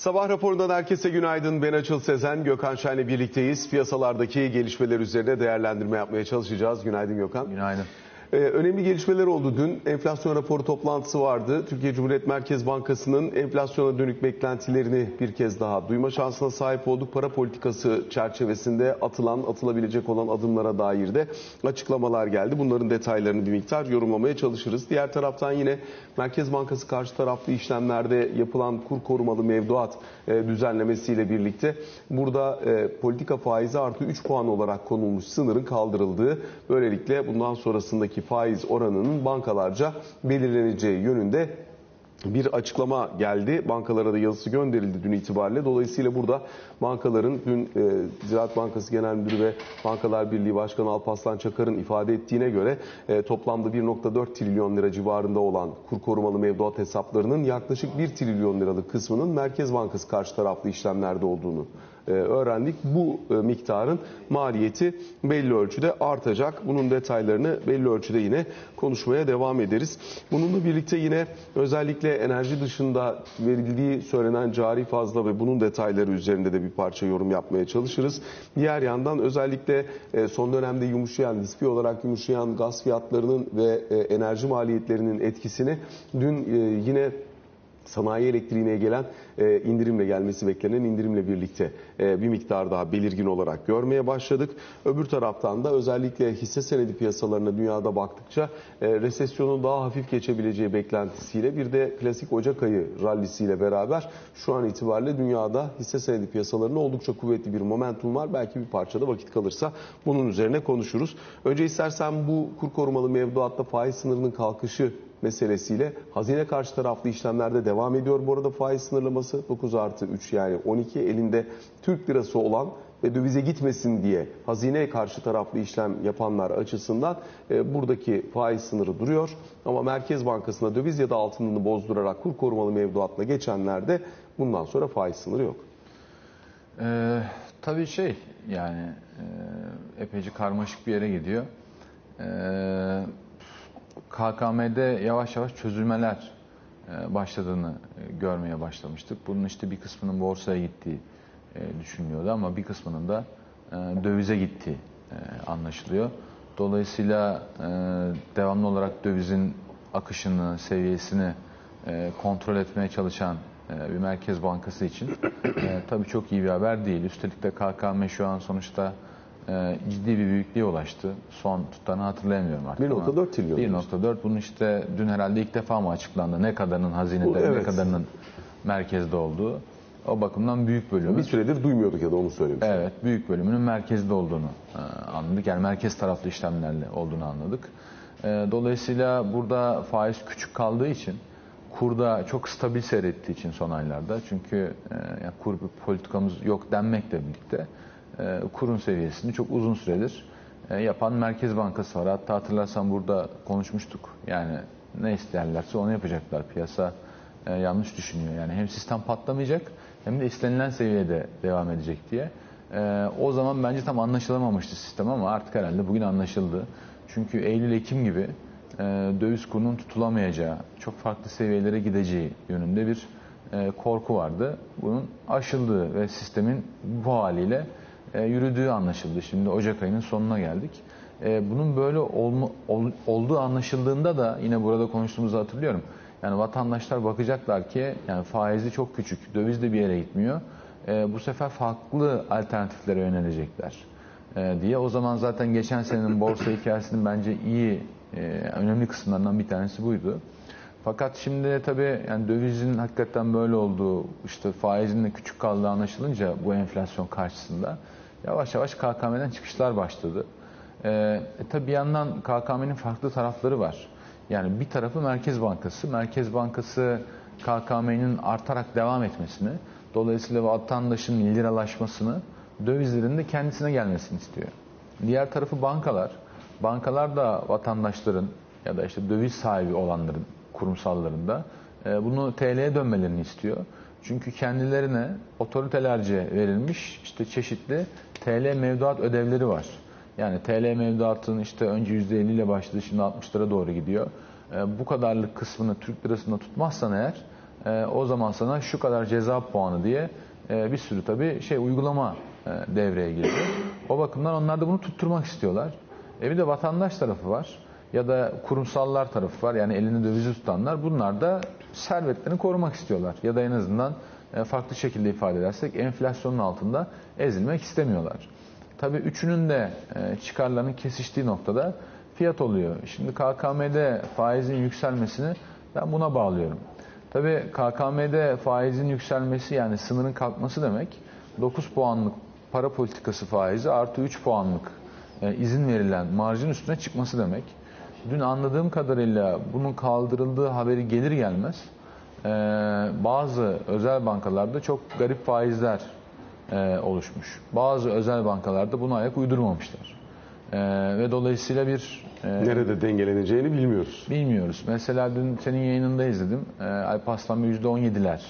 Sabah raporundan herkese günaydın. Ben Açıl Sezen, Gökhan Şen'le birlikteyiz. Piyasalardaki gelişmeler üzerine değerlendirme yapmaya çalışacağız. Günaydın Gökhan. Günaydın. Ee, önemli gelişmeler oldu dün. Enflasyon raporu toplantısı vardı. Türkiye Cumhuriyet Merkez Bankası'nın enflasyona dönük beklentilerini bir kez daha duyma şansına sahip olduk. Para politikası çerçevesinde atılan, atılabilecek olan adımlara dair de açıklamalar geldi. Bunların detaylarını bir miktar yorumlamaya çalışırız. Diğer taraftan yine Merkez Bankası karşı taraflı işlemlerde yapılan kur korumalı mevduat e, düzenlemesiyle birlikte burada e, politika faizi artı 3 puan olarak konulmuş sınırın kaldırıldığı, böylelikle bundan sonrasındaki faiz oranının bankalarca belirleneceği yönünde bir açıklama geldi. Bankalara da yazısı gönderildi dün itibariyle. Dolayısıyla burada bankaların dün e, Ziraat Bankası Genel Müdürü ve Bankalar Birliği Başkanı Alparslan Çakar'ın ifade ettiğine göre e, toplamda 1.4 trilyon lira civarında olan kur korumalı mevduat hesaplarının yaklaşık 1 trilyon liralık kısmının Merkez Bankası karşı taraflı işlemlerde olduğunu öğrendik. Bu e, miktarın maliyeti belli ölçüde artacak. Bunun detaylarını belli ölçüde yine konuşmaya devam ederiz. Bununla birlikte yine özellikle enerji dışında verildiği söylenen cari fazla ve bunun detayları üzerinde de bir parça yorum yapmaya çalışırız. Diğer yandan özellikle e, son dönemde yumuşayan, nispi olarak yumuşayan gaz fiyatlarının ve enerji maliyetlerinin etkisini dün yine sanayi elektriğine gelen e, indirimle gelmesi beklenen indirimle birlikte e, bir miktar daha belirgin olarak görmeye başladık. Öbür taraftan da özellikle hisse senedi piyasalarına dünyada baktıkça e, resesyonun daha hafif geçebileceği beklentisiyle bir de klasik Ocak ayı rallisiyle beraber şu an itibariyle dünyada hisse senedi piyasalarında oldukça kuvvetli bir momentum var. Belki bir parçada vakit kalırsa bunun üzerine konuşuruz. Önce istersen bu kur korumalı mevduatta faiz sınırının kalkışı meselesiyle hazine karşı taraflı işlemlerde devam ediyor. Bu arada faiz sınırlaması 9 artı 3 yani 12 elinde Türk lirası olan ve dövize gitmesin diye hazine karşı taraflı işlem yapanlar açısından e, buradaki faiz sınırı duruyor. Ama Merkez Bankası'na döviz ya da altınını bozdurarak kur korumalı mevduatla geçenlerde bundan sonra faiz sınırı yok. Ee, tabii şey yani e, epeyce karmaşık bir yere gidiyor. Ee, KKM'de yavaş yavaş çözülmeler e, başladığını e, görmeye başlamıştık. Bunun işte bir kısmının borsaya gittiği e, düşünülüyordu ama bir kısmının da dövize gittiği anlaşılıyor. Dolayısıyla devamlı olarak dövizin akışını, seviyesini kontrol etmeye çalışan bir merkez bankası için tabii çok iyi bir haber değil. Üstelik de KKM şu an sonuçta e, ciddi bir büyüklüğe ulaştı. Son tutanı hatırlayamıyorum artık 1.4 trilyon. 1.4 bunun işte dün herhalde ilk defa mı açıklandı? Ne kadarının hazinede, evet. ne kadarının merkezde olduğu. O bakımdan büyük bölümü. Bir süredir duymuyorduk ya da onu söylemiş. Evet, büyük bölümünün merkezde olduğunu e, anladık. Yani merkez taraflı işlemlerle olduğunu anladık. E, dolayısıyla burada faiz küçük kaldığı için kurda çok stabil seyrettiği için son aylarda çünkü e, yani kur politikamız yok denmekle birlikte kurun seviyesini çok uzun süredir e, yapan Merkez Bankası var. Hatta hatırlarsan burada konuşmuştuk. Yani ne isterlerse onu yapacaklar. Piyasa e, yanlış düşünüyor. Yani hem sistem patlamayacak hem de istenilen seviyede devam edecek diye. O zaman bence tam anlaşılamamıştı sistem ama artık herhalde bugün anlaşıldı. Çünkü Eylül-Ekim gibi döviz kurunun tutulamayacağı, çok farklı seviyelere gideceği yönünde bir korku vardı. Bunun aşıldığı ve sistemin bu haliyle e, yürüdüğü anlaşıldı. Şimdi Ocak ayının sonuna geldik. E, bunun böyle olma, ol, olduğu anlaşıldığında da yine burada konuştuğumuzu hatırlıyorum. Yani vatandaşlar bakacaklar ki yani faizi çok küçük, döviz de bir yere gitmiyor. E, bu sefer farklı alternatiflere yönelecekler e, diye. O zaman zaten geçen senenin borsa hikayesinin bence iyi, önemli kısımlarından bir tanesi buydu. Fakat şimdi tabii yani dövizin hakikaten böyle olduğu, işte faizin de küçük kaldığı anlaşılınca bu enflasyon karşısında yavaş yavaş KKM'den çıkışlar başladı. Ee, e, tabii bir yandan KKM'nin farklı tarafları var. Yani bir tarafı Merkez Bankası. Merkez Bankası KKM'nin artarak devam etmesini, dolayısıyla vatandaşın liralaşmasını, dövizlerin de kendisine gelmesini istiyor. Diğer tarafı bankalar. Bankalar da vatandaşların ya da işte döviz sahibi olanların kurumsallarında e, bunu TL'ye dönmelerini istiyor. Çünkü kendilerine otoritelerce verilmiş işte çeşitli TL mevduat ödevleri var. Yani TL mevduatın işte önce %50 ile başladı şimdi 60'lara doğru gidiyor. E, bu kadarlık kısmını Türk lirasında tutmazsan eğer e, o zaman sana şu kadar ceza puanı diye e, bir sürü tabii şey uygulama e, devreye giriyor. O bakımdan onlar da bunu tutturmak istiyorlar. E bir de vatandaş tarafı var ya da kurumsallar tarafı var. Yani elini dövizi tutanlar bunlar da servetlerini korumak istiyorlar. Ya da en azından e, farklı şekilde ifade edersek enflasyonun altında ezilmek istemiyorlar. Tabii üçünün de e, çıkarlarının kesiştiği noktada fiyat oluyor. Şimdi KKM'de faizin yükselmesini ben buna bağlıyorum. Tabii KKM'de faizin yükselmesi yani sınırın kalkması demek 9 puanlık para politikası faizi artı 3 puanlık e, izin verilen marjın üstüne çıkması demek. Dün anladığım kadarıyla bunun kaldırıldığı haberi gelir gelmez e, bazı özel bankalarda çok garip faizler e, oluşmuş. Bazı özel bankalarda buna ayak uydurmamışlar. E, ve dolayısıyla bir e, Nerede dengeleneceğini bilmiyoruz. bilmiyoruz. Mesela dün senin yayınında izledim. E, Alparslan bir %17'ler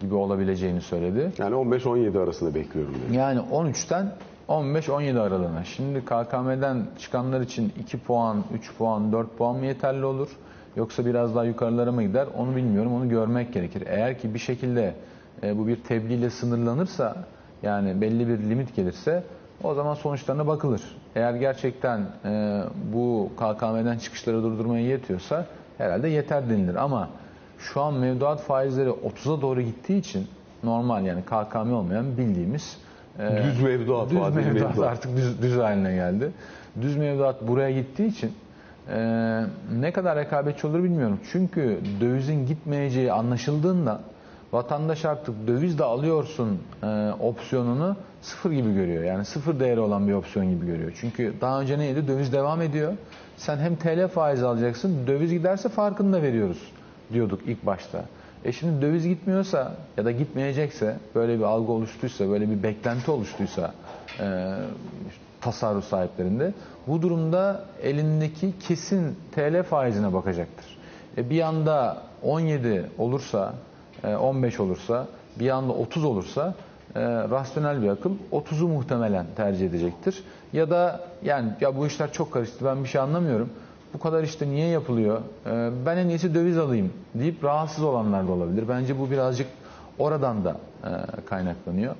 gibi olabileceğini söyledi. Yani 15-17 arasında bekliyorum. dedi. Yani 13'ten 15-17 aralığına. Şimdi KKM'den çıkanlar için 2 puan, 3 puan, 4 puan mı yeterli olur? Yoksa biraz daha yukarılara mı gider? Onu bilmiyorum. Onu görmek gerekir. Eğer ki bir şekilde e, bu bir tebliğle sınırlanırsa yani belli bir limit gelirse o zaman sonuçlarına bakılır. Eğer gerçekten e, bu KKM'den çıkışları durdurmaya yetiyorsa herhalde yeter denilir. Ama şu an mevduat faizleri 30'a doğru gittiği için normal yani KKM olmayan bildiğimiz Düz mevduat, düz mevduat, mevduat. artık düz, düz haline geldi. Düz mevduat buraya gittiği için e, ne kadar rekabetçi olur bilmiyorum. Çünkü dövizin gitmeyeceği anlaşıldığında vatandaş artık döviz de alıyorsun e, opsiyonunu sıfır gibi görüyor. Yani sıfır değeri olan bir opsiyon gibi görüyor. Çünkü daha önce neydi? Döviz devam ediyor. Sen hem TL faizi alacaksın, döviz giderse farkını da veriyoruz diyorduk ilk başta. E şimdi döviz gitmiyorsa ya da gitmeyecekse, böyle bir algı oluştuysa, böyle bir beklenti oluştuysa e, tasarruf sahiplerinde bu durumda elindeki kesin TL faizine bakacaktır. E bir anda 17 olursa, e, 15 olursa, bir anda 30 olursa e, rasyonel bir akıl 30'u muhtemelen tercih edecektir. Ya da yani ya bu işler çok karıştı ben bir şey anlamıyorum. Bu kadar işte niye yapılıyor? E, ben en iyisi döviz alayım deyip rahatsız olanlar da olabilir. Bence bu birazcık oradan da e, kaynaklanıyor.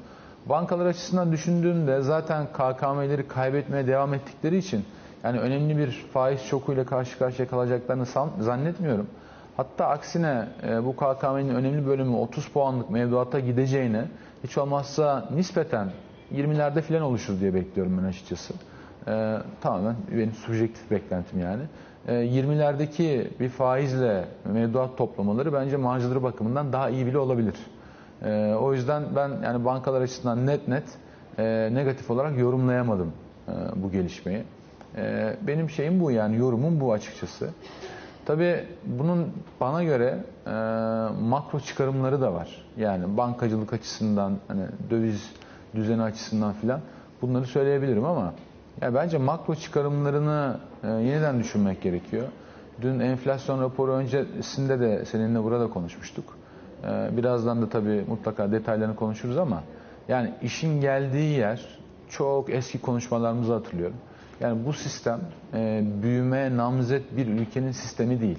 Bankalar açısından düşündüğümde zaten KKM'leri kaybetmeye devam ettikleri için yani önemli bir faiz şokuyla karşı karşıya kalacaklarını zannetmiyorum. Hatta aksine e, bu KKM'nin önemli bölümü 30 puanlık mevduata gideceğine hiç olmazsa nispeten 20'lerde falan oluşur diye bekliyorum ben açıkçası. E, tamamen benim subjektif beklentim yani. E, 20'lerdeki bir faizle mevduat toplamaları bence marjları bakımından daha iyi bile olabilir. E, o yüzden ben yani bankalar açısından net net e, negatif olarak yorumlayamadım e, bu gelişmeyi. E, benim şeyim bu yani yorumum bu açıkçası. Tabii bunun bana göre e, makro çıkarımları da var. Yani bankacılık açısından, hani döviz düzeni açısından filan bunları söyleyebilirim ama ya bence makro çıkarımlarını e, yeniden düşünmek gerekiyor. Dün enflasyon raporu öncesinde de seninle burada konuşmuştuk. E, birazdan da tabii mutlaka detaylarını konuşuruz ama yani işin geldiği yer çok eski konuşmalarımızı hatırlıyorum. Yani bu sistem e, büyüme namzet bir ülkenin sistemi değil.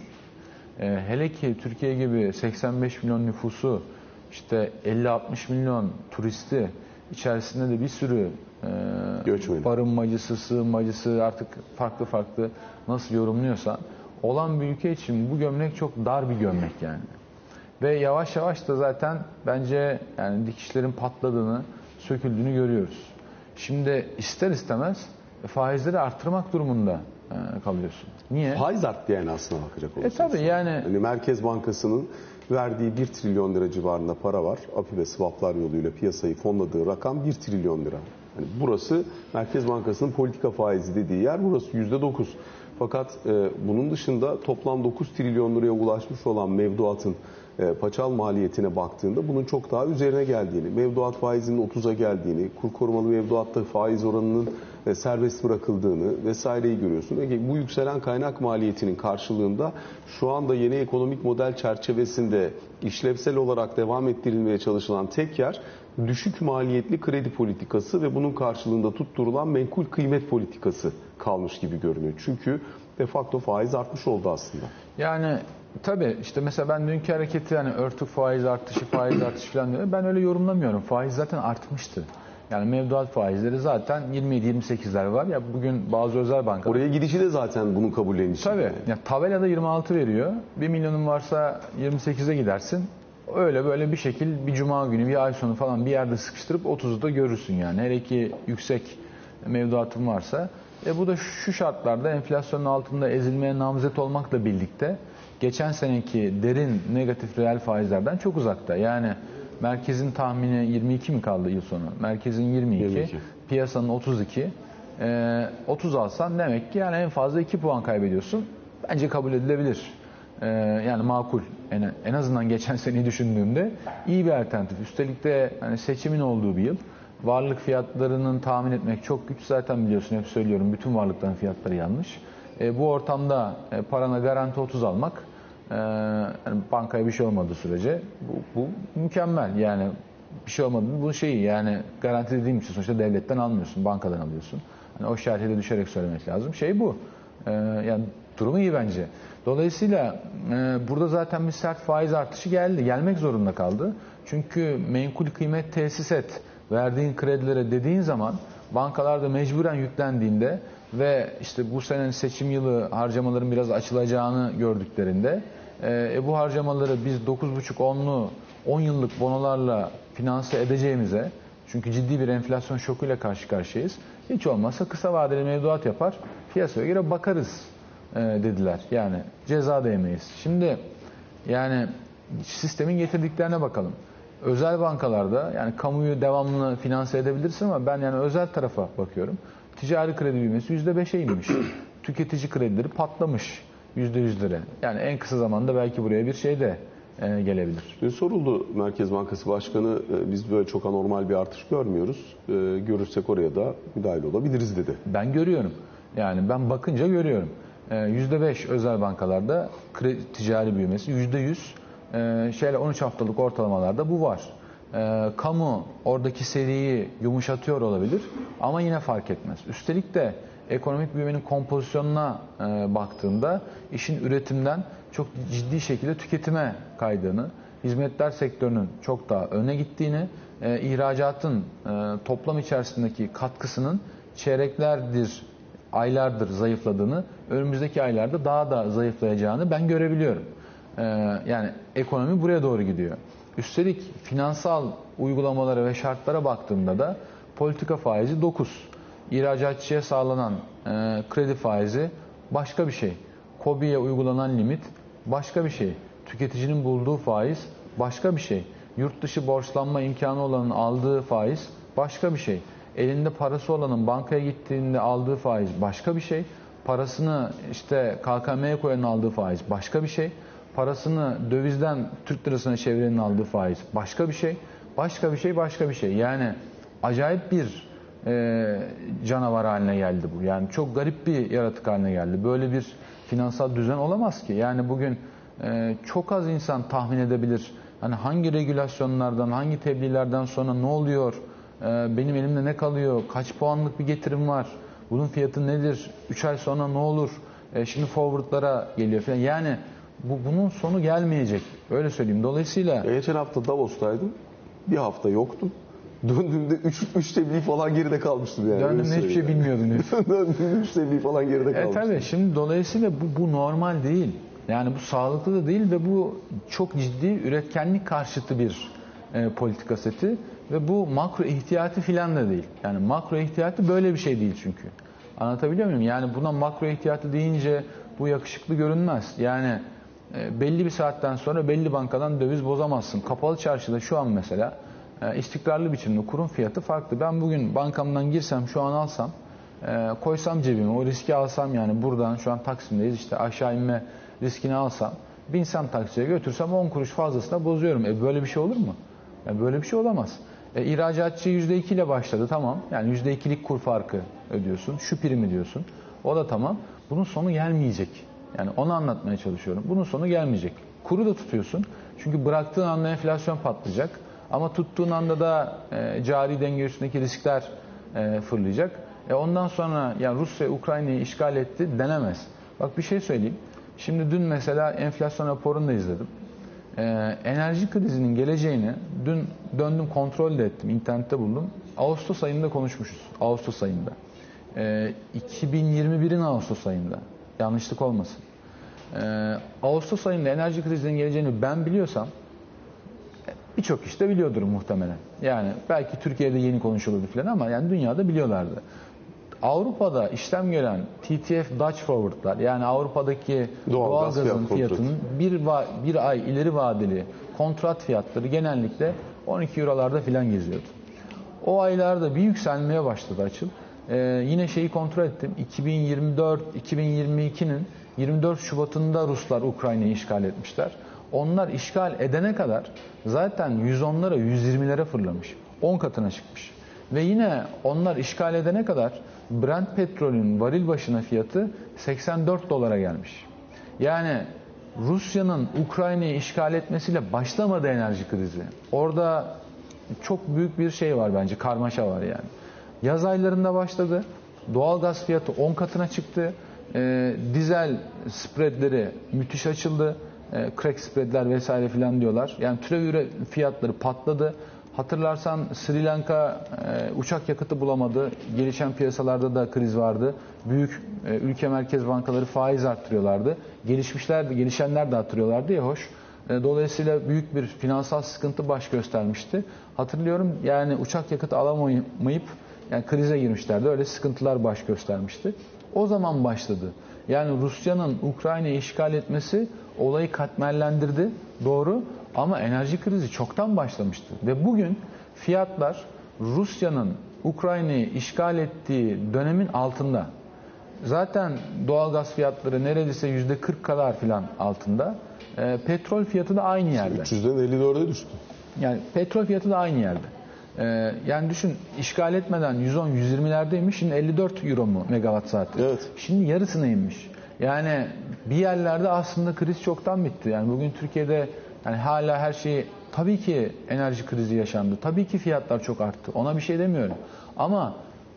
E, hele ki Türkiye gibi 85 milyon nüfusu, işte 50-60 milyon turisti, içerisinde de bir sürü e, Göçmeni. barınmacısı, sığınmacısı artık farklı farklı nasıl yorumluyorsan olan bir ülke için bu gömlek çok dar bir gömlek yani. Ve yavaş yavaş da zaten bence yani dikişlerin patladığını, söküldüğünü görüyoruz. Şimdi ister istemez faizleri arttırmak durumunda e, kalıyorsun. Niye? Faiz arttı yani aslına bakacak E olursanız. tabii yani Hani Merkez Bankası'nın verdiği 1 trilyon lira civarında para var. API ve swaplar yoluyla piyasayı fonladığı rakam 1 trilyon lira. Hani burası Merkez Bankası'nın politika faizi dediği yer burası %9. Fakat e, bunun dışında toplam 9 trilyon liraya ulaşmış olan mevduatın e, paçal maliyetine baktığında bunun çok daha üzerine geldiğini, mevduat faizinin 30'a geldiğini, kur korumalı mevduatta faiz oranının e, serbest bırakıldığını vesaireyi görüyorsun. Ve bu yükselen kaynak maliyetinin karşılığında şu anda yeni ekonomik model çerçevesinde işlevsel olarak devam ettirilmeye çalışılan tek yer düşük maliyetli kredi politikası ve bunun karşılığında tutturulan menkul kıymet politikası kalmış gibi görünüyor. Çünkü de facto faiz artmış oldu aslında. Yani tabii işte mesela ben dünkü hareketi yani örtük faiz artışı, faiz artışı falan diyor. Ben öyle yorumlamıyorum. Faiz zaten artmıştı. Yani mevduat faizleri zaten 27-28'ler var. Ya bugün bazı özel bankalar Oraya gidişi de zaten bunun kabullenici. Tabii. Ya tabelada 26 veriyor. 1 milyonun varsa 28'e gidersin. Öyle böyle bir şekil bir cuma günü bir ay sonu falan bir yerde sıkıştırıp 30'u da görürsün yani. Hele ki yüksek mevduatın varsa. E bu da şu şartlarda enflasyonun altında ezilmeye namzet olmakla birlikte geçen seneki derin negatif reel faizlerden çok uzakta. Yani merkezin tahmini 22 mi kaldı yıl sonu? Merkezin 22, 22. piyasanın 32. Ee, 30 alsan demek ki yani en fazla 2 puan kaybediyorsun. Bence kabul edilebilir. Ee, yani makul. En, en azından geçen seneyi düşündüğümde iyi bir alternatif. Üstelik de hani seçimin olduğu bir yıl. Varlık fiyatlarının tahmin etmek çok güç. Zaten biliyorsun hep söylüyorum bütün varlıkların fiyatları yanlış. Ee, bu ortamda e, parana garanti 30 almak e, yani bankaya bir şey olmadığı sürece bu, bu mükemmel. Yani bir şey olmadı bu şeyi yani garanti dediğim için sonuçta devletten almıyorsun, bankadan alıyorsun. Hani o şerhede düşerek söylemek lazım. Şey bu. Ee, yani durumu iyi bence. Dolayısıyla e, burada zaten bir sert faiz artışı geldi. Gelmek zorunda kaldı. Çünkü menkul kıymet tesis et verdiğin kredilere dediğin zaman bankalar da mecburen yüklendiğinde ve işte bu senenin seçim yılı harcamaların biraz açılacağını gördüklerinde e, bu harcamaları biz 9,5-10'lu 10 yıllık bonolarla finanse edeceğimize çünkü ciddi bir enflasyon şokuyla karşı karşıyayız. Hiç olmazsa kısa vadeli mevduat yapar, piyasaya göre bakarız e, dediler. Yani ceza da yemeyiz. Şimdi yani sistemin getirdiklerine bakalım. Özel bankalarda yani kamuyu devamlı finanse edebilirsin ama ben yani özel tarafa bakıyorum. Ticari kredi büyümesi %5'e inmiş. Tüketici kredileri patlamış %100'lere. Yani en kısa zamanda belki buraya bir şey de e, gelebilir. Dün soruldu Merkez Bankası Başkanı e, biz böyle çok anormal bir artış görmüyoruz. Görürsek oraya da müdahale olabiliriz dedi. Ben görüyorum. Yani ben bakınca görüyorum. Ee, %5 özel bankalarda kredi, ticari büyümesi, %100 e, şeyle 13 haftalık ortalamalarda bu var. Ee, kamu oradaki seriyi yumuşatıyor olabilir ama yine fark etmez. Üstelik de ekonomik büyümenin kompozisyonuna e, baktığında işin üretimden çok ciddi şekilde tüketime kaydığını, hizmetler sektörünün çok daha öne gittiğini, e, ihracatın e, toplam içerisindeki katkısının çeyreklerdir, aylardır zayıfladığını, önümüzdeki aylarda daha da zayıflayacağını ben görebiliyorum. E, yani ekonomi buraya doğru gidiyor. Üstelik finansal uygulamalara ve şartlara baktığımda da politika faizi 9. İhracatçıya sağlanan e, kredi faizi başka bir şey. KOBİ'ye uygulanan limit başka bir şey. Tüketicinin bulduğu faiz başka bir şey. Yurt dışı borçlanma imkanı olanın aldığı faiz başka bir şey. Elinde parası olanın bankaya gittiğinde aldığı faiz başka bir şey. Parasını işte KKM'ye koyanın aldığı faiz başka bir şey. Parasını dövizden Türk lirasına çevirenin aldığı faiz başka bir şey. Başka bir şey, başka bir şey. Yani acayip bir e, canavar haline geldi bu. Yani çok garip bir yaratık haline geldi. Böyle bir finansal düzen olamaz ki. Yani bugün e, çok az insan tahmin edebilir. Hani hangi regülasyonlardan, hangi tebliğlerden sonra ne oluyor? E, benim elimde ne kalıyor? Kaç puanlık bir getirim var? Bunun fiyatı nedir? 3 ay sonra ne olur? E, şimdi forwardlara geliyor falan. Yani bu bunun sonu gelmeyecek. Öyle söyleyeyim. Dolayısıyla E, Geçen hafta Davos'taydım. Bir hafta yoktum. Döndüğümde 3 3 tebliğ falan geride kalmıştım yani. döndüğümde hiçbir şey diyorsun. Döndüğümde 3 tebliğ falan geride E kalmıştım. tabii şimdi dolayısıyla bu, bu normal değil. Yani bu sağlıklı da değil ve bu çok ciddi üretkenlik karşıtı bir e, politika seti ve bu makro ihtiyatı filan da değil. Yani makro ihtiyatı böyle bir şey değil çünkü. Anlatabiliyor muyum? Yani buna makro ihtiyatı deyince bu yakışıklı görünmez. Yani e, belli bir saatten sonra belli bankadan döviz bozamazsın. Kapalı çarşıda şu an mesela e, istikrarlı biçimde kurun fiyatı farklı. Ben bugün bankamdan girsem şu an alsam e, koysam cebime o riski alsam yani buradan şu an Taksim'deyiz işte aşağı inme riskini alsam binsem taksiye götürsem 10 kuruş fazlasına bozuyorum. E böyle bir şey olur mu? Yani böyle bir şey olamaz. E, ihracatçı %2 ile başladı tamam. Yani %2'lik kur farkı ödüyorsun. Şu primi diyorsun. O da tamam. Bunun sonu gelmeyecek. Yani onu anlatmaya çalışıyorum. Bunun sonu gelmeyecek. Kuru da tutuyorsun. Çünkü bıraktığın anda enflasyon patlayacak. Ama tuttuğun anda da e, cari denge üstündeki riskler e, fırlayacak. E ondan sonra yani Rusya Ukrayna'yı işgal etti denemez. Bak bir şey söyleyeyim. Şimdi dün mesela enflasyon raporunu da izledim. Ee, enerji krizinin geleceğini dün döndüm kontrol de ettim. internette buldum. Ağustos ayında konuşmuşuz. Ağustos ayında. Ee, 2021'in Ağustos ayında. Yanlışlık olmasın. Ee, Ağustos ayında enerji krizinin geleceğini ben biliyorsam birçok işte biliyordur muhtemelen. Yani belki Türkiye'de yeni konuşulurdu falan ama yani dünyada biliyorlardı. Avrupa'da işlem gören TTF Dutch Forward'lar yani Avrupa'daki Doğal doğal fiyatının bir, va- bir ay ileri vadeli kontrat fiyatları genellikle 12 eurolarda filan geziyordu. O aylarda bir yükselmeye başladı açıl. Ee, yine şeyi kontrol ettim. 2024-2022'nin 24 Şubat'ında Ruslar Ukrayna'yı işgal etmişler. Onlar işgal edene kadar zaten 110'lara 120'lere fırlamış. 10 katına çıkmış. Ve yine onlar işgal edene kadar Brent petrolün varil başına fiyatı 84 dolara gelmiş. Yani Rusya'nın Ukrayna'yı işgal etmesiyle başlamadı enerji krizi. Orada çok büyük bir şey var bence, karmaşa var yani. Yaz aylarında başladı. Doğalgaz fiyatı 10 katına çıktı. Ee, dizel spreadleri müthiş açıldı. Ee, crack spreadler vesaire filan diyorlar. Yani türev üre fiyatları patladı. Hatırlarsan Sri Lanka e, uçak yakıtı bulamadı. Gelişen piyasalarda da kriz vardı. Büyük e, ülke merkez bankaları faiz arttırıyorlardı. Gelişmişler de, gelişenler de arttırıyorlardı ya hoş. E, Dolayısıyla büyük bir finansal sıkıntı baş göstermişti. Hatırlıyorum yani uçak yakıtı alamayıp yani krize girmişlerdi. Öyle sıkıntılar baş göstermişti. O zaman başladı. Yani Rusya'nın Ukrayna'yı işgal etmesi olayı katmerlendirdi. Doğru ama enerji krizi çoktan başlamıştı. Ve bugün fiyatlar Rusya'nın Ukrayna'yı işgal ettiği dönemin altında. Zaten doğalgaz fiyatları neredeyse yüzde 40 kadar filan altında. E, petrol fiyatı da aynı yerde. 300'den 54'e düştü. Yani petrol fiyatı da aynı yerde. Ee, yani düşün işgal etmeden 110-120'lerdeymiş şimdi 54 euro mu megawatt saati. Evet. Şimdi yarısına inmiş. Yani bir yerlerde aslında kriz çoktan bitti. Yani bugün Türkiye'de yani hala her şey tabii ki enerji krizi yaşandı. Tabii ki fiyatlar çok arttı. Ona bir şey demiyorum. Ama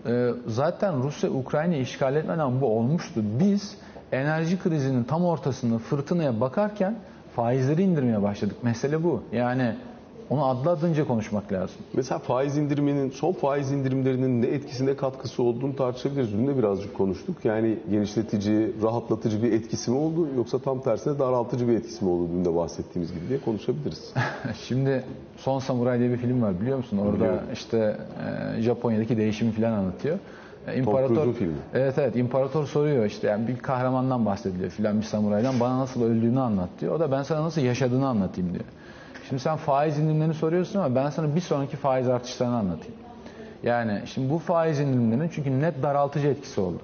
e, zaten Rusya Ukrayna işgal etmeden bu olmuştu. Biz enerji krizinin tam ortasında fırtınaya bakarken faizleri indirmeye başladık. Mesele bu. Yani onu adlı adınca konuşmak lazım. Mesela faiz indiriminin, son faiz indirimlerinin ne etkisine katkısı olduğunu tartışabiliriz. Dün de birazcık konuştuk. Yani genişletici, rahatlatıcı bir etkisi mi oldu yoksa tam tersine daraltıcı bir etkisi mi oldu dün de bahsettiğimiz gibi diye konuşabiliriz. Şimdi Son Samuray diye bir film var biliyor musun? Orada Biliyorum. işte e, Japonya'daki değişimi falan anlatıyor. E, Cruise'un filmi. Evet evet imparator soruyor işte yani bir kahramandan bahsediliyor filan bir samuraydan bana nasıl öldüğünü anlat diyor. O da ben sana nasıl yaşadığını anlatayım diyor. Şimdi sen faiz indirimlerini soruyorsun ama ben sana bir sonraki faiz artışlarını anlatayım. Yani şimdi bu faiz indirimlerinin çünkü net daraltıcı etkisi oldu.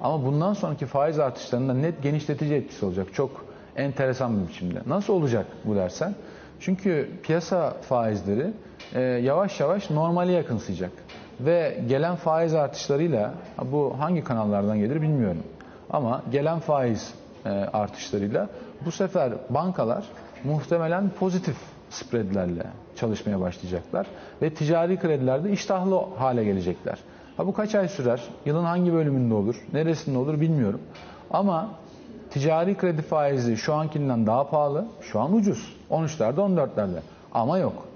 Ama bundan sonraki faiz artışlarında net genişletici etkisi olacak. Çok enteresan bir biçimde. Nasıl olacak bu dersen? Çünkü piyasa faizleri e, yavaş yavaş normale yakınsayacak. Ve gelen faiz artışlarıyla, bu hangi kanallardan gelir bilmiyorum. Ama gelen faiz e, artışlarıyla bu sefer bankalar muhtemelen pozitif spreadlerle çalışmaya başlayacaklar. Ve ticari kredilerde iştahlı hale gelecekler. Ha bu kaç ay sürer? Yılın hangi bölümünde olur? Neresinde olur bilmiyorum. Ama ticari kredi faizi şu ankinden daha pahalı. Şu an ucuz. 13'lerde 14'lerde. Ama yok.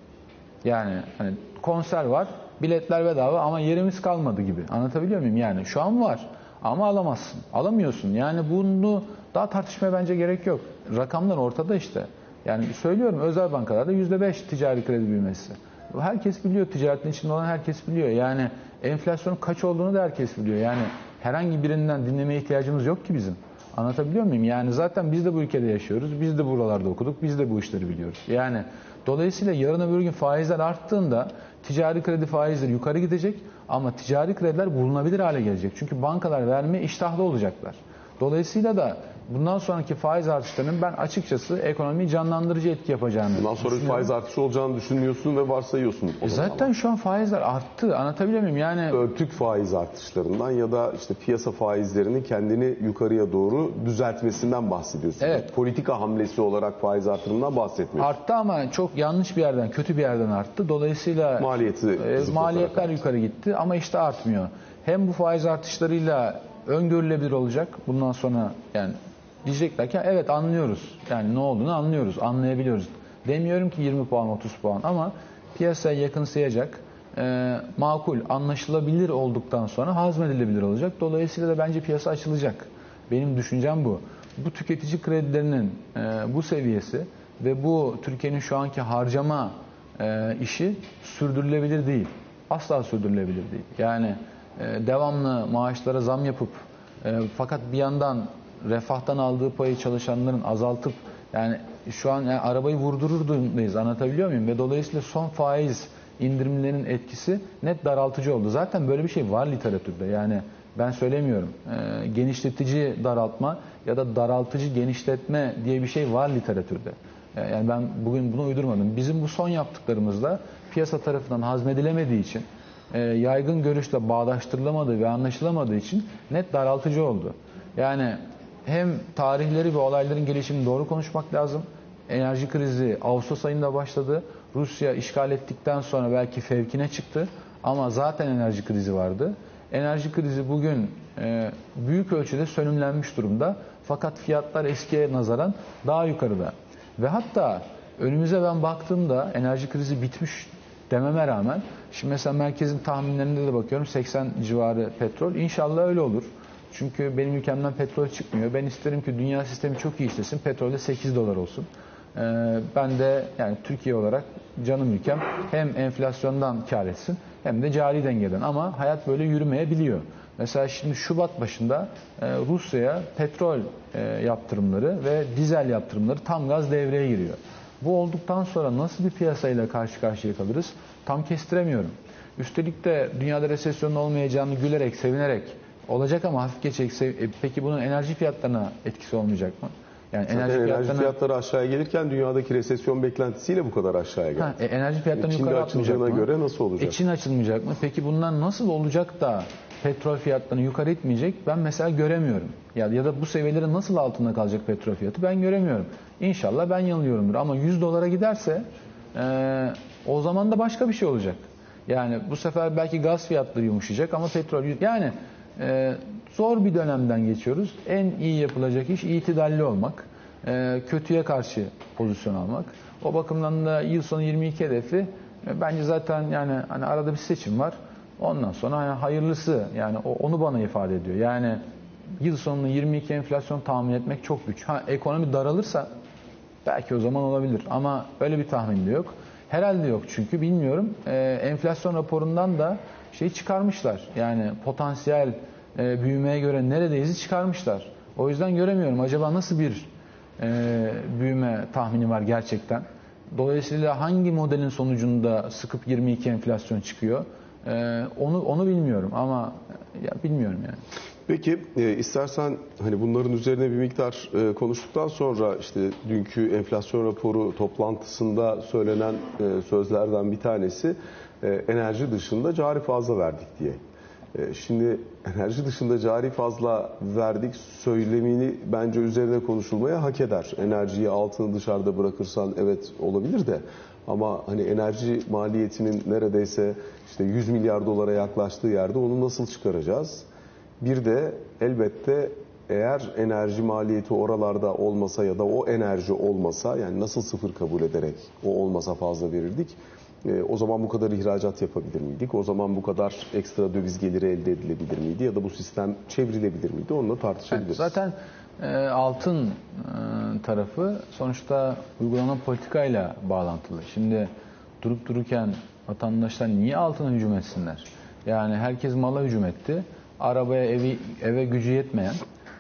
Yani hani konser var, biletler bedava ama yerimiz kalmadı gibi. Anlatabiliyor muyum? Yani şu an var ama alamazsın. Alamıyorsun. Yani bunu daha tartışmaya bence gerek yok. Rakamlar ortada işte. Yani söylüyorum özel bankalarda %5 ticari kredi büyümesi. Herkes biliyor, ticaretin içinde olan herkes biliyor. Yani enflasyonun kaç olduğunu da herkes biliyor. Yani herhangi birinden dinlemeye ihtiyacımız yok ki bizim. Anlatabiliyor muyum? Yani zaten biz de bu ülkede yaşıyoruz. Biz de buralarda okuduk. Biz de bu işleri biliyoruz. Yani dolayısıyla yarın öbür gün faizler arttığında ticari kredi faizleri yukarı gidecek ama ticari krediler bulunabilir hale gelecek. Çünkü bankalar vermeye iştahlı olacaklar. Dolayısıyla da bundan sonraki faiz artışlarının ben açıkçası ekonomiyi canlandırıcı etki yapacağını Bundan sonra bir faiz artışı olacağını düşünüyorsun ve varsayıyorsun. o E zaman. Zaten şu an faizler arttı. Anlatabiliyor muyum? Yani örtük faiz artışlarından ya da işte piyasa faizlerinin kendini yukarıya doğru düzeltmesinden bahsediyorsun. Evet. Politika hamlesi olarak faiz artırımından bahsetmiyorsun. arttı ama çok yanlış bir yerden, kötü bir yerden arttı. Dolayısıyla Maliyeti e, zıplatarak maliyetler arttı. yukarı gitti ama işte artmıyor. Hem bu faiz artışlarıyla öngörülebilir olacak. Bundan sonra yani diyecekler ki evet anlıyoruz. Yani ne olduğunu anlıyoruz, anlayabiliyoruz. Demiyorum ki 20 puan, 30 puan ama piyasaya yakınsayacak, e, makul, anlaşılabilir olduktan sonra hazmedilebilir olacak. Dolayısıyla da bence piyasa açılacak. Benim düşüncem bu. Bu tüketici kredilerinin e, bu seviyesi ve bu Türkiye'nin şu anki harcama e, işi sürdürülebilir değil. Asla sürdürülebilir değil. Yani e, devamlı maaşlara zam yapıp e, fakat bir yandan refahtan aldığı payı çalışanların azaltıp yani şu an yani arabayı vurdurur durumdayız anlatabiliyor muyum? Ve dolayısıyla son faiz indirimlerinin etkisi net daraltıcı oldu. Zaten böyle bir şey var literatürde yani ben söylemiyorum. E, genişletici daraltma ya da daraltıcı genişletme diye bir şey var literatürde. E, yani ben bugün bunu uydurmadım. Bizim bu son yaptıklarımızda piyasa tarafından hazmedilemediği için e, yaygın görüşle bağdaştırılamadığı ve anlaşılamadığı için net daraltıcı oldu. Yani hem tarihleri ve olayların gelişimini doğru konuşmak lazım. Enerji krizi Ağustos ayında başladı. Rusya işgal ettikten sonra belki fevkine çıktı ama zaten enerji krizi vardı. Enerji krizi bugün e, büyük ölçüde sönümlenmiş durumda. Fakat fiyatlar eskiye nazaran daha yukarıda. Ve hatta önümüze ben baktığımda enerji krizi bitmiş dememe rağmen şimdi mesela merkezin tahminlerinde de bakıyorum 80 civarı petrol. İnşallah öyle olur. Çünkü benim ülkemden petrol çıkmıyor. Ben isterim ki dünya sistemi çok iyi işlesin. Petrolde 8 dolar olsun. Ee, ben de yani Türkiye olarak canım ülkem hem enflasyondan kar etsin hem de cari dengeden. Ama hayat böyle yürümeyebiliyor. Mesela şimdi Şubat başında e, Rusya'ya petrol e, yaptırımları ve dizel yaptırımları tam gaz devreye giriyor. Bu olduktan sonra nasıl bir piyasayla karşı karşıya kalırız tam kestiremiyorum. Üstelik de dünyada resesyonun olmayacağını gülerek, sevinerek olacak ama hafif geçecek. E, peki bunun enerji fiyatlarına etkisi olmayacak mı? Yani Zaten enerji, enerji fiyatlarına... fiyatları aşağıya gelirken dünyadaki resesyon beklentisiyle bu kadar aşağıya geldi. Ha, e, enerji fiyatlarını yukarı atmayacak mı? göre nasıl olacak? E, Çin açılmayacak mı? Peki bunlar nasıl olacak da petrol fiyatlarını yukarı itmeyecek ben mesela göremiyorum. Ya, ya da bu seviyelerin nasıl altında kalacak petrol fiyatı ben göremiyorum. İnşallah ben yanılıyorumdur ama 100 dolara giderse e, o zaman da başka bir şey olacak. Yani bu sefer belki gaz fiyatları yumuşayacak ama petrol yani e, zor bir dönemden geçiyoruz. En iyi yapılacak iş itidalli olmak. E, kötüye karşı pozisyon almak. O bakımdan da yıl sonu 22 hedefi e, bence zaten yani hani arada bir seçim var. Ondan sonra yani hayırlısı yani onu bana ifade ediyor. Yani yıl sonunda 22 enflasyon tahmin etmek çok güç. Ha ekonomi daralırsa belki o zaman olabilir ama öyle bir tahmin de yok. Herhalde yok çünkü bilmiyorum. Ee, enflasyon raporundan da şey çıkarmışlar. Yani potansiyel e, büyümeye göre neredeyiz çıkarmışlar. O yüzden göremiyorum. Acaba nasıl bir e, büyüme tahmini var gerçekten? Dolayısıyla hangi modelin sonucunda sıkıp 22 enflasyon çıkıyor? Ee, onu onu bilmiyorum ama ya bilmiyorum yani. Peki e, istersen hani bunların üzerine bir miktar e, konuştuktan sonra işte dünkü enflasyon raporu toplantısında söylenen e, sözlerden bir tanesi e, enerji dışında cari fazla verdik diye. E, şimdi enerji dışında cari fazla verdik söylemini bence üzerine konuşulmaya hak eder. Enerjiyi altını dışarıda bırakırsan evet olabilir de ama hani enerji maliyetinin neredeyse işte 100 milyar dolara yaklaştığı yerde onu nasıl çıkaracağız? Bir de elbette eğer enerji maliyeti oralarda olmasa ya da o enerji olmasa yani nasıl sıfır kabul ederek o olmasa fazla verirdik? E, o zaman bu kadar ihracat yapabilir miydik? O zaman bu kadar ekstra döviz geliri elde edilebilir miydi? Ya da bu sistem çevrilebilir miydi? Onunla tartışabiliriz. Zaten e, altın e, tarafı sonuçta uygulanan politikayla bağlantılı. Şimdi durup dururken vatandaşlar niye altına hücum etsinler? Yani herkes mala hücum etti. Arabaya evi, eve gücü yetmeyen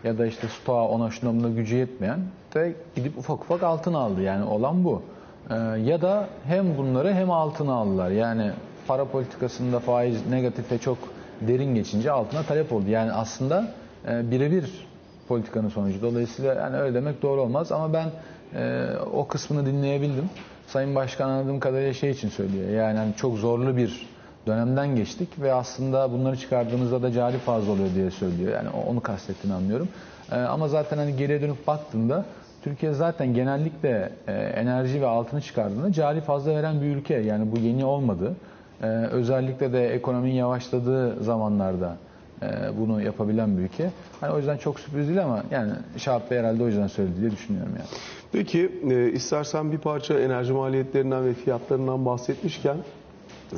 ya da işte stoğa ona şuna gücü yetmeyen de gidip ufak ufak altın aldı. Yani olan bu. Ee, ya da hem bunları hem altına aldılar. Yani para politikasında faiz negatife çok derin geçince altına talep oldu. Yani aslında e, birebir politikanın sonucu. Dolayısıyla yani öyle demek doğru olmaz ama ben e, o kısmını dinleyebildim. Sayın Başkan anladığım kadarıyla şey için söylüyor. Yani hani çok zorlu bir dönemden geçtik ve aslında bunları çıkardığımızda da cari fazla oluyor diye söylüyor. Yani onu kastettiğini anlıyorum. E, ama zaten hani geriye dönüp baktığında Türkiye zaten genellikle e, enerji ve altını çıkardığında cari fazla veren bir ülke. Yani bu yeni olmadı. E, özellikle de ekonominin yavaşladığı zamanlarda e, bunu yapabilen bir ülke. Hani o yüzden çok sürpriz değil ama yani Şahap Bey herhalde o yüzden söyledi diye düşünüyorum yani. Peki e, istersen bir parça enerji maliyetlerinden ve fiyatlarından bahsetmişken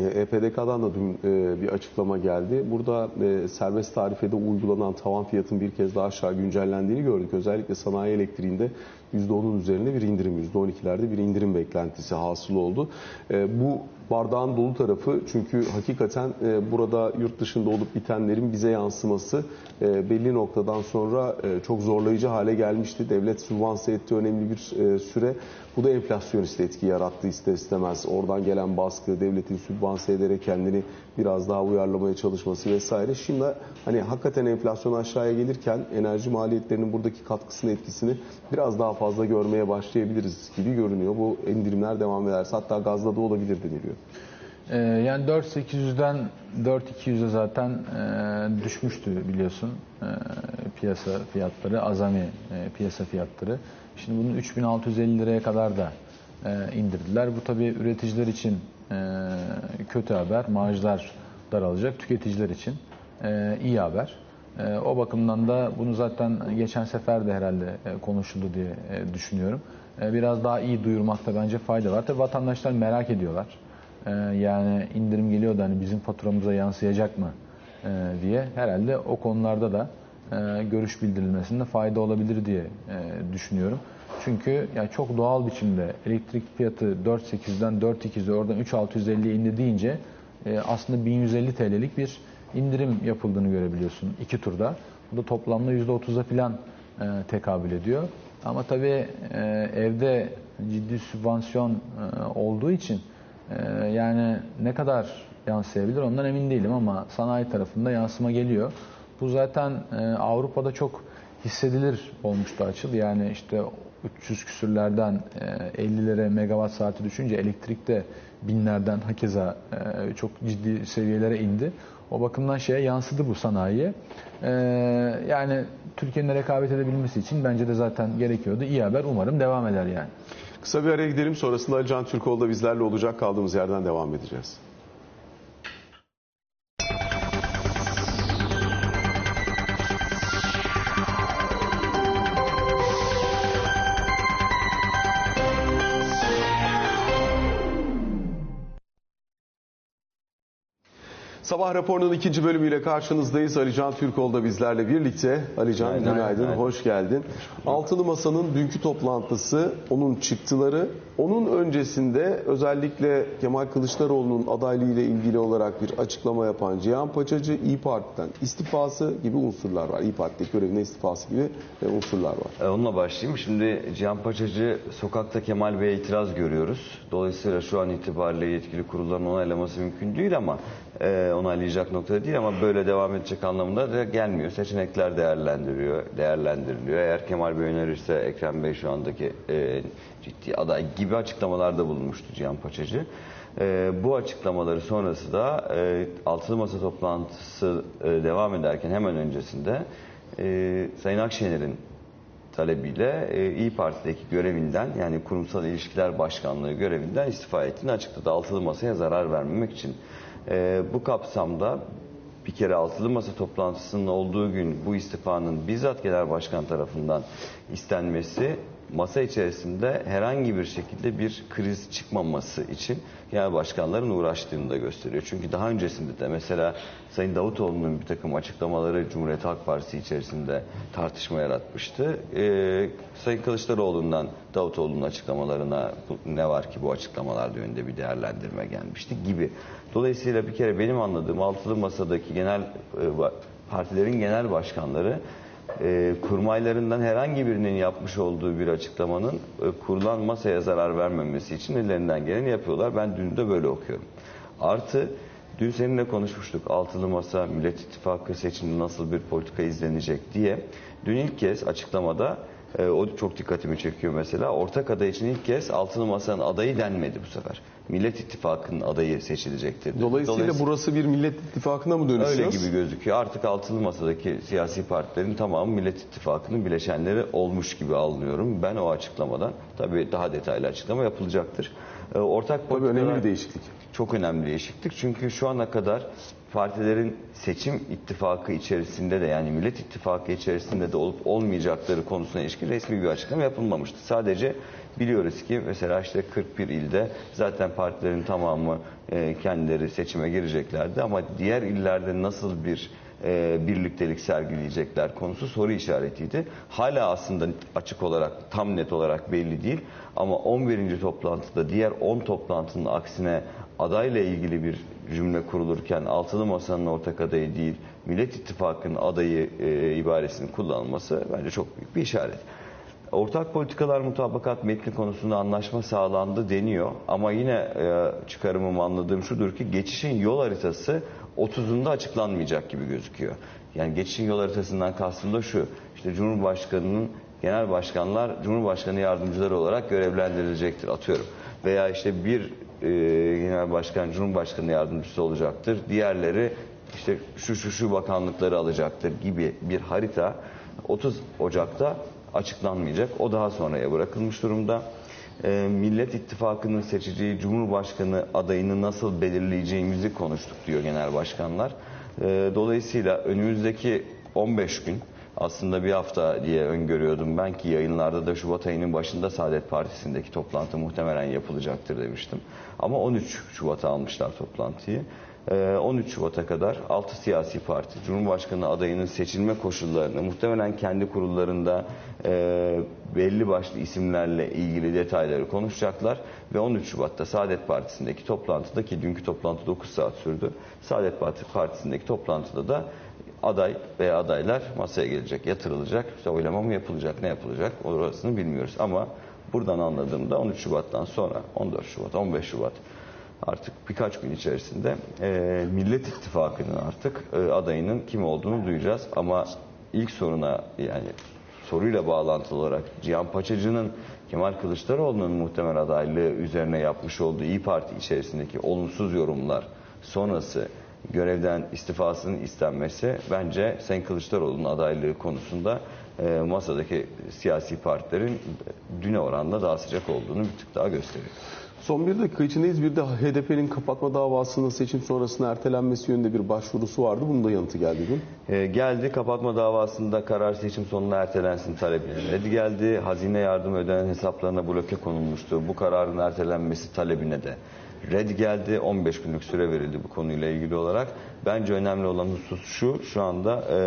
EPDK'dan da dün e, bir açıklama geldi. Burada e, serbest tarifede uygulanan tavan fiyatın bir kez daha aşağı güncellendiğini gördük. Özellikle sanayi elektriğinde %10'un üzerinde bir indirim, %12'lerde bir indirim beklentisi hasıl oldu. E, Bu bardağın dolu tarafı çünkü hakikaten e, burada yurt dışında olup bitenlerin bize yansıması e, belli noktadan sonra e, çok zorlayıcı hale gelmişti. Devlet sübvanse ettiği önemli bir e, süre. Bu da enflasyonist etki yarattı ister istemez. Oradan gelen baskı, devletin sübvanse ederek kendini biraz daha uyarlamaya çalışması vesaire. Şimdi hani hakikaten enflasyon aşağıya gelirken enerji maliyetlerinin buradaki katkısını, etkisini biraz daha fazla görmeye başlayabiliriz gibi görünüyor. Bu indirimler devam ederse hatta gazda da olabilir deniliyor. Ee, yani 4800'den 4200'e zaten e, düşmüştü biliyorsun e, piyasa fiyatları, azami e, piyasa fiyatları. Şimdi bunu 3650 liraya kadar da e, indirdiler. Bu tabii üreticiler için e, kötü haber, marjlar daralacak. Tüketiciler için e, iyi haber. E, o bakımdan da bunu zaten geçen sefer de herhalde e, konuşuldu diye e, düşünüyorum. E, biraz daha iyi duyurmakta bence fayda var. Tabii vatandaşlar merak ediyorlar. Ee, yani indirim geliyor da hani bizim faturamıza yansıyacak mı ee, diye herhalde o konularda da e, görüş bildirilmesinde fayda olabilir diye e, düşünüyorum. Çünkü yani çok doğal biçimde elektrik fiyatı 4.8'den 4.2'ye oradan 3.650'ye indi deyince e, aslında 1150 TL'lik bir indirim yapıldığını görebiliyorsun iki turda. Bu da toplamda %30'a falan e, tekabül ediyor. Ama tabii e, evde ciddi sübvansiyon e, olduğu için yani ne kadar yansıyabilir ondan emin değilim ama sanayi tarafında yansıma geliyor. Bu zaten e, Avrupa'da çok hissedilir olmuştu açıl. Yani işte 300 küsürlerden e, 50'lere megawatt saati düşünce elektrikte binlerden hakeza e, çok ciddi seviyelere indi. O bakımdan şeye yansıdı bu sanayiye. E, yani Türkiye'nin rekabet edebilmesi için bence de zaten gerekiyordu. İyi haber umarım devam eder yani. Kısa bir araya gidelim. Sonrasında Ali Can Türkoğlu da bizlerle olacak. Kaldığımız yerden devam edeceğiz. Sabah raporunun ikinci bölümüyle karşınızdayız. Ali Can Türkoğlu da bizlerle birlikte. Ali Can Günaydın. günaydın, Günaydın. hoş geldin. Altılı Masa'nın dünkü toplantısı, onun çıktıları, onun öncesinde özellikle Kemal Kılıçdaroğlu'nun adaylığı ile ilgili olarak bir açıklama yapan Cihan Paçacı, İyi Parti'den istifası gibi unsurlar var. İyi Parti'deki görevine istifası gibi e, unsurlar var. E, Onunla başlayayım. Şimdi Cihan Paçacı sokakta Kemal Bey'e itiraz görüyoruz. Dolayısıyla şu an itibariyle yetkili kurulların onaylaması mümkün değil ama e, onaylayacak noktada değil ama böyle devam edecek anlamında da gelmiyor. Seçenekler değerlendiriyor, değerlendiriliyor. Eğer Kemal Bey önerirse Ekrem Bey şu andaki e, ciddi aday gibi açıklamalarda bulunmuştu Cihan Paçacı. E, bu açıklamaları sonrası da e, Altılı Masa toplantısı e, devam ederken hemen öncesinde e, Sayın Akşener'in talebiyle e, İyi Parti'deki görevinden yani kurumsal ilişkiler başkanlığı görevinden istifa ettiğini açıkladı. Altılı Masa'ya zarar vermemek için. E, bu kapsamda bir kere Altılı Masa toplantısının olduğu gün bu istifanın bizzat Genel Başkan tarafından istenmesi masa içerisinde herhangi bir şekilde bir kriz çıkmaması için genel başkanların uğraştığını da gösteriyor. Çünkü daha öncesinde de mesela Sayın Davutoğlu'nun bir takım açıklamaları Cumhuriyet Halk Partisi içerisinde tartışma yaratmıştı. Ee, Sayın Kılıçdaroğlu'ndan Davutoğlu'nun açıklamalarına ne var ki bu açıklamalar yönünde bir değerlendirme gelmişti gibi. Dolayısıyla bir kere benim anladığım altılı masadaki genel e, partilerin genel başkanları e, kurmaylarından herhangi birinin yapmış olduğu bir açıklamanın e, kurulan masaya zarar vermemesi için ellerinden geleni yapıyorlar. Ben dün de böyle okuyorum. Artı dün seninle konuşmuştuk altılı masa Millet İttifakı seçiminde nasıl bir politika izlenecek diye. Dün ilk kez açıklamada e, o çok dikkatimi çekiyor mesela. Ortak aday için ilk kez altılı masanın adayı denmedi bu sefer. Millet İttifakı'nın adayı seçilecektir. Dolayısıyla, burası bir Millet İttifakı'na mı dönüşüyor? Öyle gibi gözüküyor. Artık altılı masadaki siyasi partilerin tamamı Millet İttifakı'nın bileşenleri olmuş gibi alınıyorum. Ben o açıklamadan tabii daha detaylı açıklama yapılacaktır. Ee, Ortak Tabii önemli bir değişiklik. çok önemli değişiklik. Çünkü şu ana kadar partilerin seçim ittifakı içerisinde de yani Millet İttifakı içerisinde de olup olmayacakları konusuna ilişkin resmi bir açıklama yapılmamıştı. Sadece biliyoruz ki mesela işte 41 ilde zaten partilerin tamamı e, kendileri seçime gireceklerdi ama diğer illerde nasıl bir e, birliktelik sergileyecekler konusu soru işaretiydi. Hala aslında açık olarak tam net olarak belli değil ama 11. toplantıda diğer 10 toplantının aksine adayla ilgili bir cümle kurulurken altılı masanın ortak adayı değil Millet İttifakı'nın adayı e, ibaresinin kullanılması bence çok büyük bir işaret. Ortak politikalar mutabakat metni konusunda anlaşma sağlandı deniyor ama yine e, çıkarımım anladığım şudur ki geçişin yol haritası 30'unda açıklanmayacak gibi gözüküyor. Yani geçişin yol haritasından kastım da şu. işte Cumhurbaşkanı'nın genel başkanlar Cumhurbaşkanı yardımcıları olarak görevlendirilecektir atıyorum. Veya işte bir e, genel başkan Cumhurbaşkanı yardımcısı olacaktır. Diğerleri işte şu şu şu bakanlıkları alacaktır gibi bir harita 30 Ocak'ta açıklanmayacak. O daha sonraya bırakılmış durumda. Ee, Millet İttifakı'nın seçeceği Cumhurbaşkanı adayını nasıl belirleyeceğimizi konuştuk diyor genel başkanlar. Ee, dolayısıyla önümüzdeki 15 gün aslında bir hafta diye öngörüyordum ben ki yayınlarda da Şubat ayının başında Saadet Partisi'ndeki toplantı muhtemelen yapılacaktır demiştim. Ama 13 Şubat'a almışlar toplantıyı. Ee, 13 Şubat'a kadar 6 siyasi parti Cumhurbaşkanı adayının seçilme koşullarını muhtemelen kendi kurullarında e, belli başlı isimlerle ilgili detayları konuşacaklar ve 13 Şubat'ta Saadet Partisi'ndeki toplantıda ki dünkü toplantı 9 saat sürdü. Saadet Parti Partisi'ndeki toplantıda da aday veya adaylar masaya gelecek, yatırılacak. İşte oylama mı yapılacak, ne yapılacak orasını bilmiyoruz. Ama buradan anladığımda 13 Şubat'tan sonra 14 Şubat, 15 Şubat artık birkaç gün içerisinde e, Millet İttifakı'nın artık e, adayının kim olduğunu duyacağız. Ama ilk soruna yani soruyla bağlantılı olarak Cihan Paçacı'nın Kemal Kılıçdaroğlu'nun muhtemel adaylığı üzerine yapmış olduğu İyi Parti içerisindeki olumsuz yorumlar sonrası görevden istifasının istenmesi bence Sayın Kılıçdaroğlu'nun adaylığı konusunda e, masadaki siyasi partilerin düne oranla daha sıcak olduğunu bir tık daha gösteriyor. Son bir dakika içindeyiz. Bir de HDP'nin kapatma davasının seçim sonrasında ertelenmesi yönünde bir başvurusu vardı. Bunun da yanıtı geldi dün. E, geldi kapatma davasında karar seçim sonuna ertelensin talebine red geldi. Hazine yardım ödenen hesaplarına bloke konulmuştu. Bu kararın ertelenmesi talebine de red geldi. 15 günlük süre verildi bu konuyla ilgili olarak. Bence önemli olan husus şu. Şu anda e,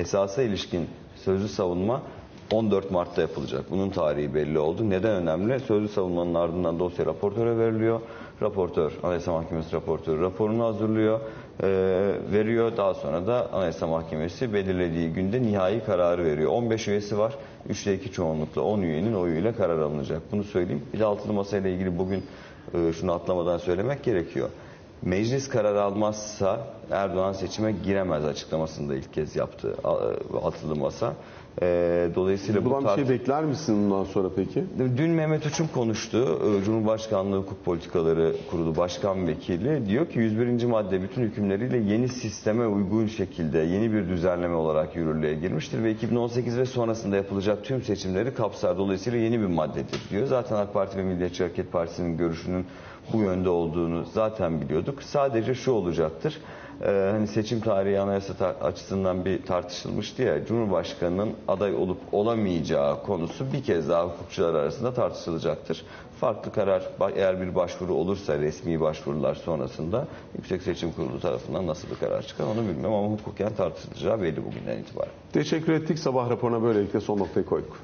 esasa ilişkin sözlü savunma 14 Mart'ta yapılacak. Bunun tarihi belli oldu. Neden önemli? Sözlü savunmanın ardından dosya raportöre veriliyor. Raportör, Anayasa Mahkemesi raportörü raporunu hazırlıyor, e, veriyor. Daha sonra da Anayasa Mahkemesi belirlediği günde nihai kararı veriyor. 15 üyesi var. 3'te 2 çoğunlukla 10 üyenin oyuyla karar alınacak. Bunu söyleyeyim. Bir de altılı masayla ilgili bugün e, şunu atlamadan söylemek gerekiyor. Meclis karar almazsa Erdoğan seçime giremez açıklamasını da ilk kez yaptı e, altılı masa. E, dolayısıyla bu Buradan bir tart- şey bekler misin bundan sonra peki? Dün Mehmet Uçum konuştu. Ee, Cumhurbaşkanlığı Hukuk Politikaları Kurulu Başkan Vekili. Diyor ki 101. madde bütün hükümleriyle yeni sisteme uygun şekilde yeni bir düzenleme olarak yürürlüğe girmiştir ve 2018 ve sonrasında yapılacak tüm seçimleri kapsar. Dolayısıyla yeni bir maddedir diyor. Zaten AK Parti ve Milliyetçi Hareket Partisi'nin görüşünün bu yönde olduğunu zaten biliyorduk. Sadece şu olacaktır. Ee, hani seçim tarihi anayasa tar- açısından bir tartışılmıştı ya Cumhurbaşkanının aday olup olamayacağı konusu bir kez daha hukukçular arasında tartışılacaktır. Farklı karar eğer bir başvuru olursa resmi başvurular sonrasında Yüksek Seçim Kurulu tarafından nasıl bir karar çıkar onu bilmiyorum ama hukuken tartışılacağı belli bugünden itibaren. Teşekkür ettik. Sabah raporuna böylelikle son noktayı koyduk.